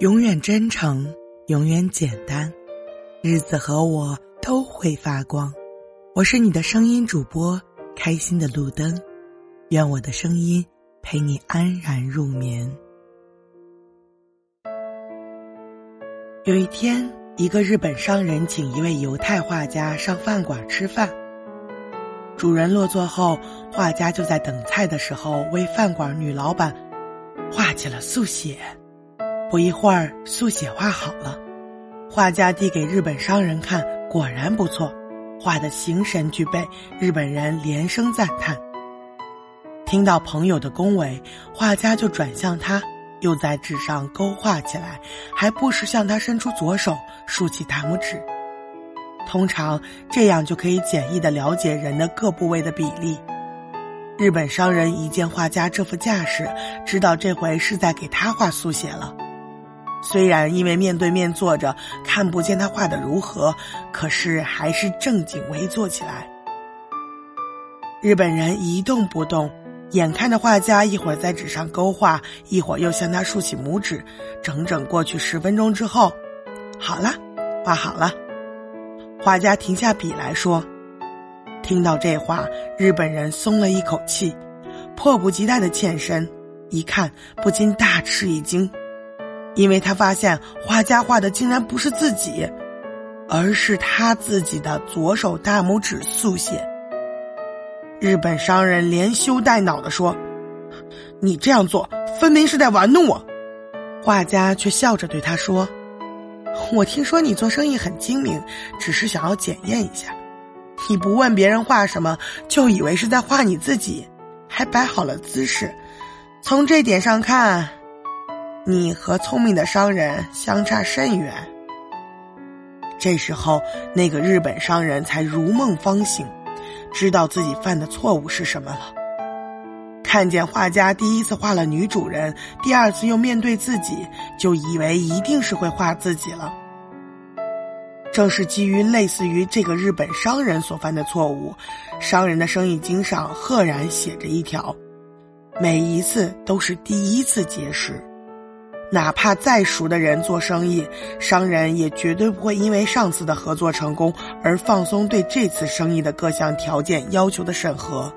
永远真诚，永远简单，日子和我都会发光。我是你的声音主播，开心的路灯。愿我的声音陪你安然入眠。有一天，一个日本商人请一位犹太画家上饭馆吃饭。主人落座后，画家就在等菜的时候为饭馆女老板画起了速写。不一会儿，速写画好了，画家递给日本商人看，果然不错，画的形神俱备，日本人连声赞叹。听到朋友的恭维，画家就转向他，又在纸上勾画起来，还不时向他伸出左手，竖起大拇指。通常这样就可以简易的了解人的各部位的比例。日本商人一见画家这副架势，知道这回是在给他画速写了。虽然因为面对面坐着看不见他画的如何，可是还是正襟危坐起来。日本人一动不动，眼看着画家一会儿在纸上勾画，一会儿又向他竖起拇指，整整过去十分钟之后，好了，画好了。画家停下笔来说：“听到这话，日本人松了一口气，迫不及待的欠身，一看不禁大吃一惊，因为他发现画家画的竟然不是自己，而是他自己的左手大拇指速写。”日本商人连羞带恼的说：“你这样做分明是在玩弄我。”画家却笑着对他说。我听说你做生意很精明，只是想要检验一下。你不问别人画什么，就以为是在画你自己，还摆好了姿势。从这点上看，你和聪明的商人相差甚远。这时候，那个日本商人才如梦方醒，知道自己犯的错误是什么了。看见画家第一次画了女主人，第二次又面对自己，就以为一定是会画自己了。正是基于类似于这个日本商人所犯的错误，商人的生意经上赫然写着一条：每一次都是第一次结识，哪怕再熟的人做生意，商人也绝对不会因为上次的合作成功而放松对这次生意的各项条件要求的审核。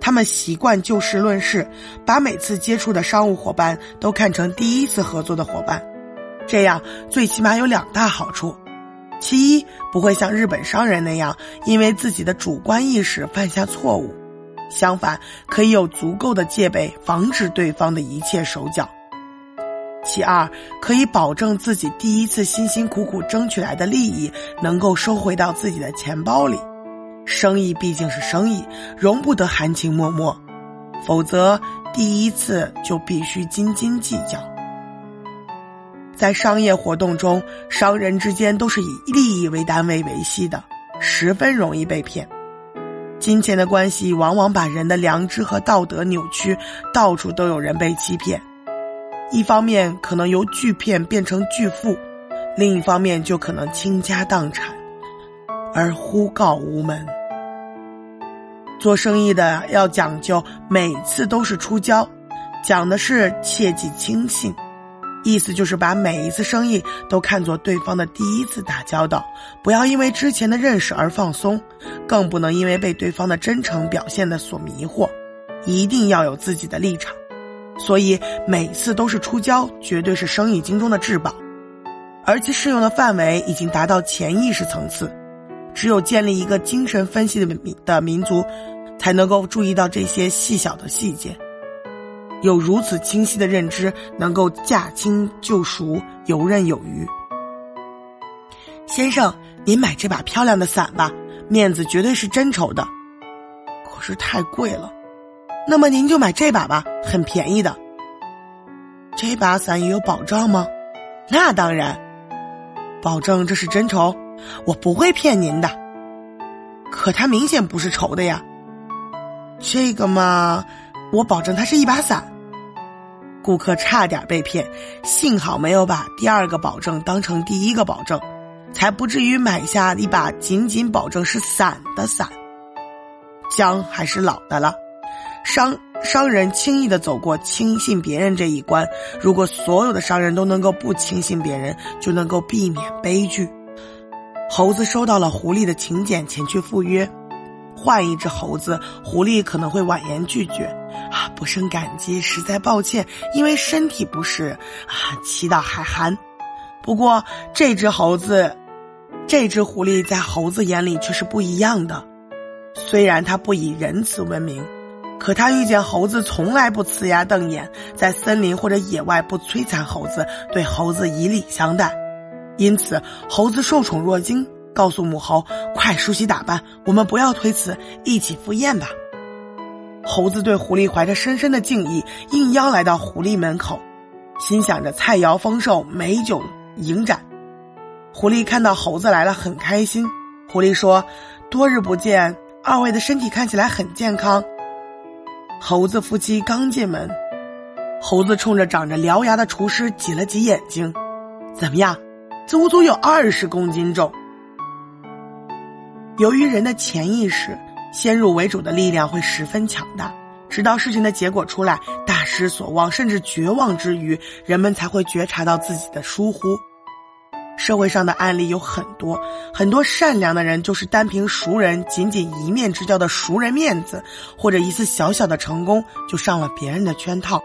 他们习惯就事论事，把每次接触的商务伙伴都看成第一次合作的伙伴，这样最起码有两大好处：其一，不会像日本商人那样因为自己的主观意识犯下错误；相反，可以有足够的戒备，防止对方的一切手脚；其二，可以保证自己第一次辛辛苦苦争取来的利益能够收回到自己的钱包里。生意毕竟是生意，容不得含情脉脉，否则第一次就必须斤斤计较。在商业活动中，商人之间都是以利益为单位维系的，十分容易被骗。金钱的关系往往把人的良知和道德扭曲，到处都有人被欺骗。一方面可能由巨骗变成巨富，另一方面就可能倾家荡产，而呼告无门。做生意的要讲究每次都是出交，讲的是切忌轻信，意思就是把每一次生意都看作对方的第一次打交道，不要因为之前的认识而放松，更不能因为被对方的真诚表现的所迷惑，一定要有自己的立场。所以每次都是出胶，绝对是生意经中的至宝，而其适用的范围已经达到潜意识层次。只有建立一个精神分析的民的民族，才能够注意到这些细小的细节，有如此清晰的认知，能够驾轻就熟，游刃有余。先生，您买这把漂亮的伞吧，面子绝对是真丑的，可是太贵了。那么您就买这把吧，很便宜的。这把伞也有保障吗？那当然，保证这是真绸。我不会骗您的，可它明显不是绸的呀。这个嘛，我保证它是一把伞。顾客差点被骗，幸好没有把第二个保证当成第一个保证，才不至于买下一把仅仅保证是伞的伞。姜还是老的了，商商人轻易的走过轻信别人这一关。如果所有的商人都能够不轻信别人，就能够避免悲剧。猴子收到了狐狸的请柬，前去赴约。换一只猴子，狐狸可能会婉言拒绝。啊，不胜感激，实在抱歉，因为身体不适。啊，祈祷海涵。不过这只猴子，这只狐狸在猴子眼里却是不一样的。虽然它不以仁慈闻名，可他遇见猴子从来不呲牙瞪眼，在森林或者野外不摧残猴子，对猴子以礼相待。因此，猴子受宠若惊，告诉母猴：“快梳洗打扮，我们不要推辞，一起赴宴吧。”猴子对狐狸怀着深深的敬意，应邀来到狐狸门口，心想着菜肴丰盛，美酒。迎盏，狐狸看到猴子来了，很开心。狐狸说：“多日不见，二位的身体看起来很健康。”猴子夫妻刚进门，猴子冲着长着獠牙的厨师挤了挤眼睛：“怎么样？足足有二十公斤重。”由于人的潜意识，先入为主的力量会十分强大。直到事情的结果出来，大失所望，甚至绝望之余，人们才会觉察到自己的疏忽。社会上的案例有很多，很多善良的人就是单凭熟人仅仅一面之交的熟人面子，或者一次小小的成功就上了别人的圈套。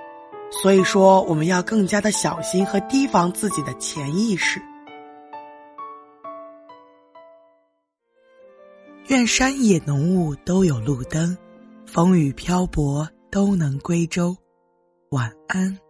所以说，我们要更加的小心和提防自己的潜意识。愿山野浓雾都有路灯，风雨漂泊都能归舟。晚安。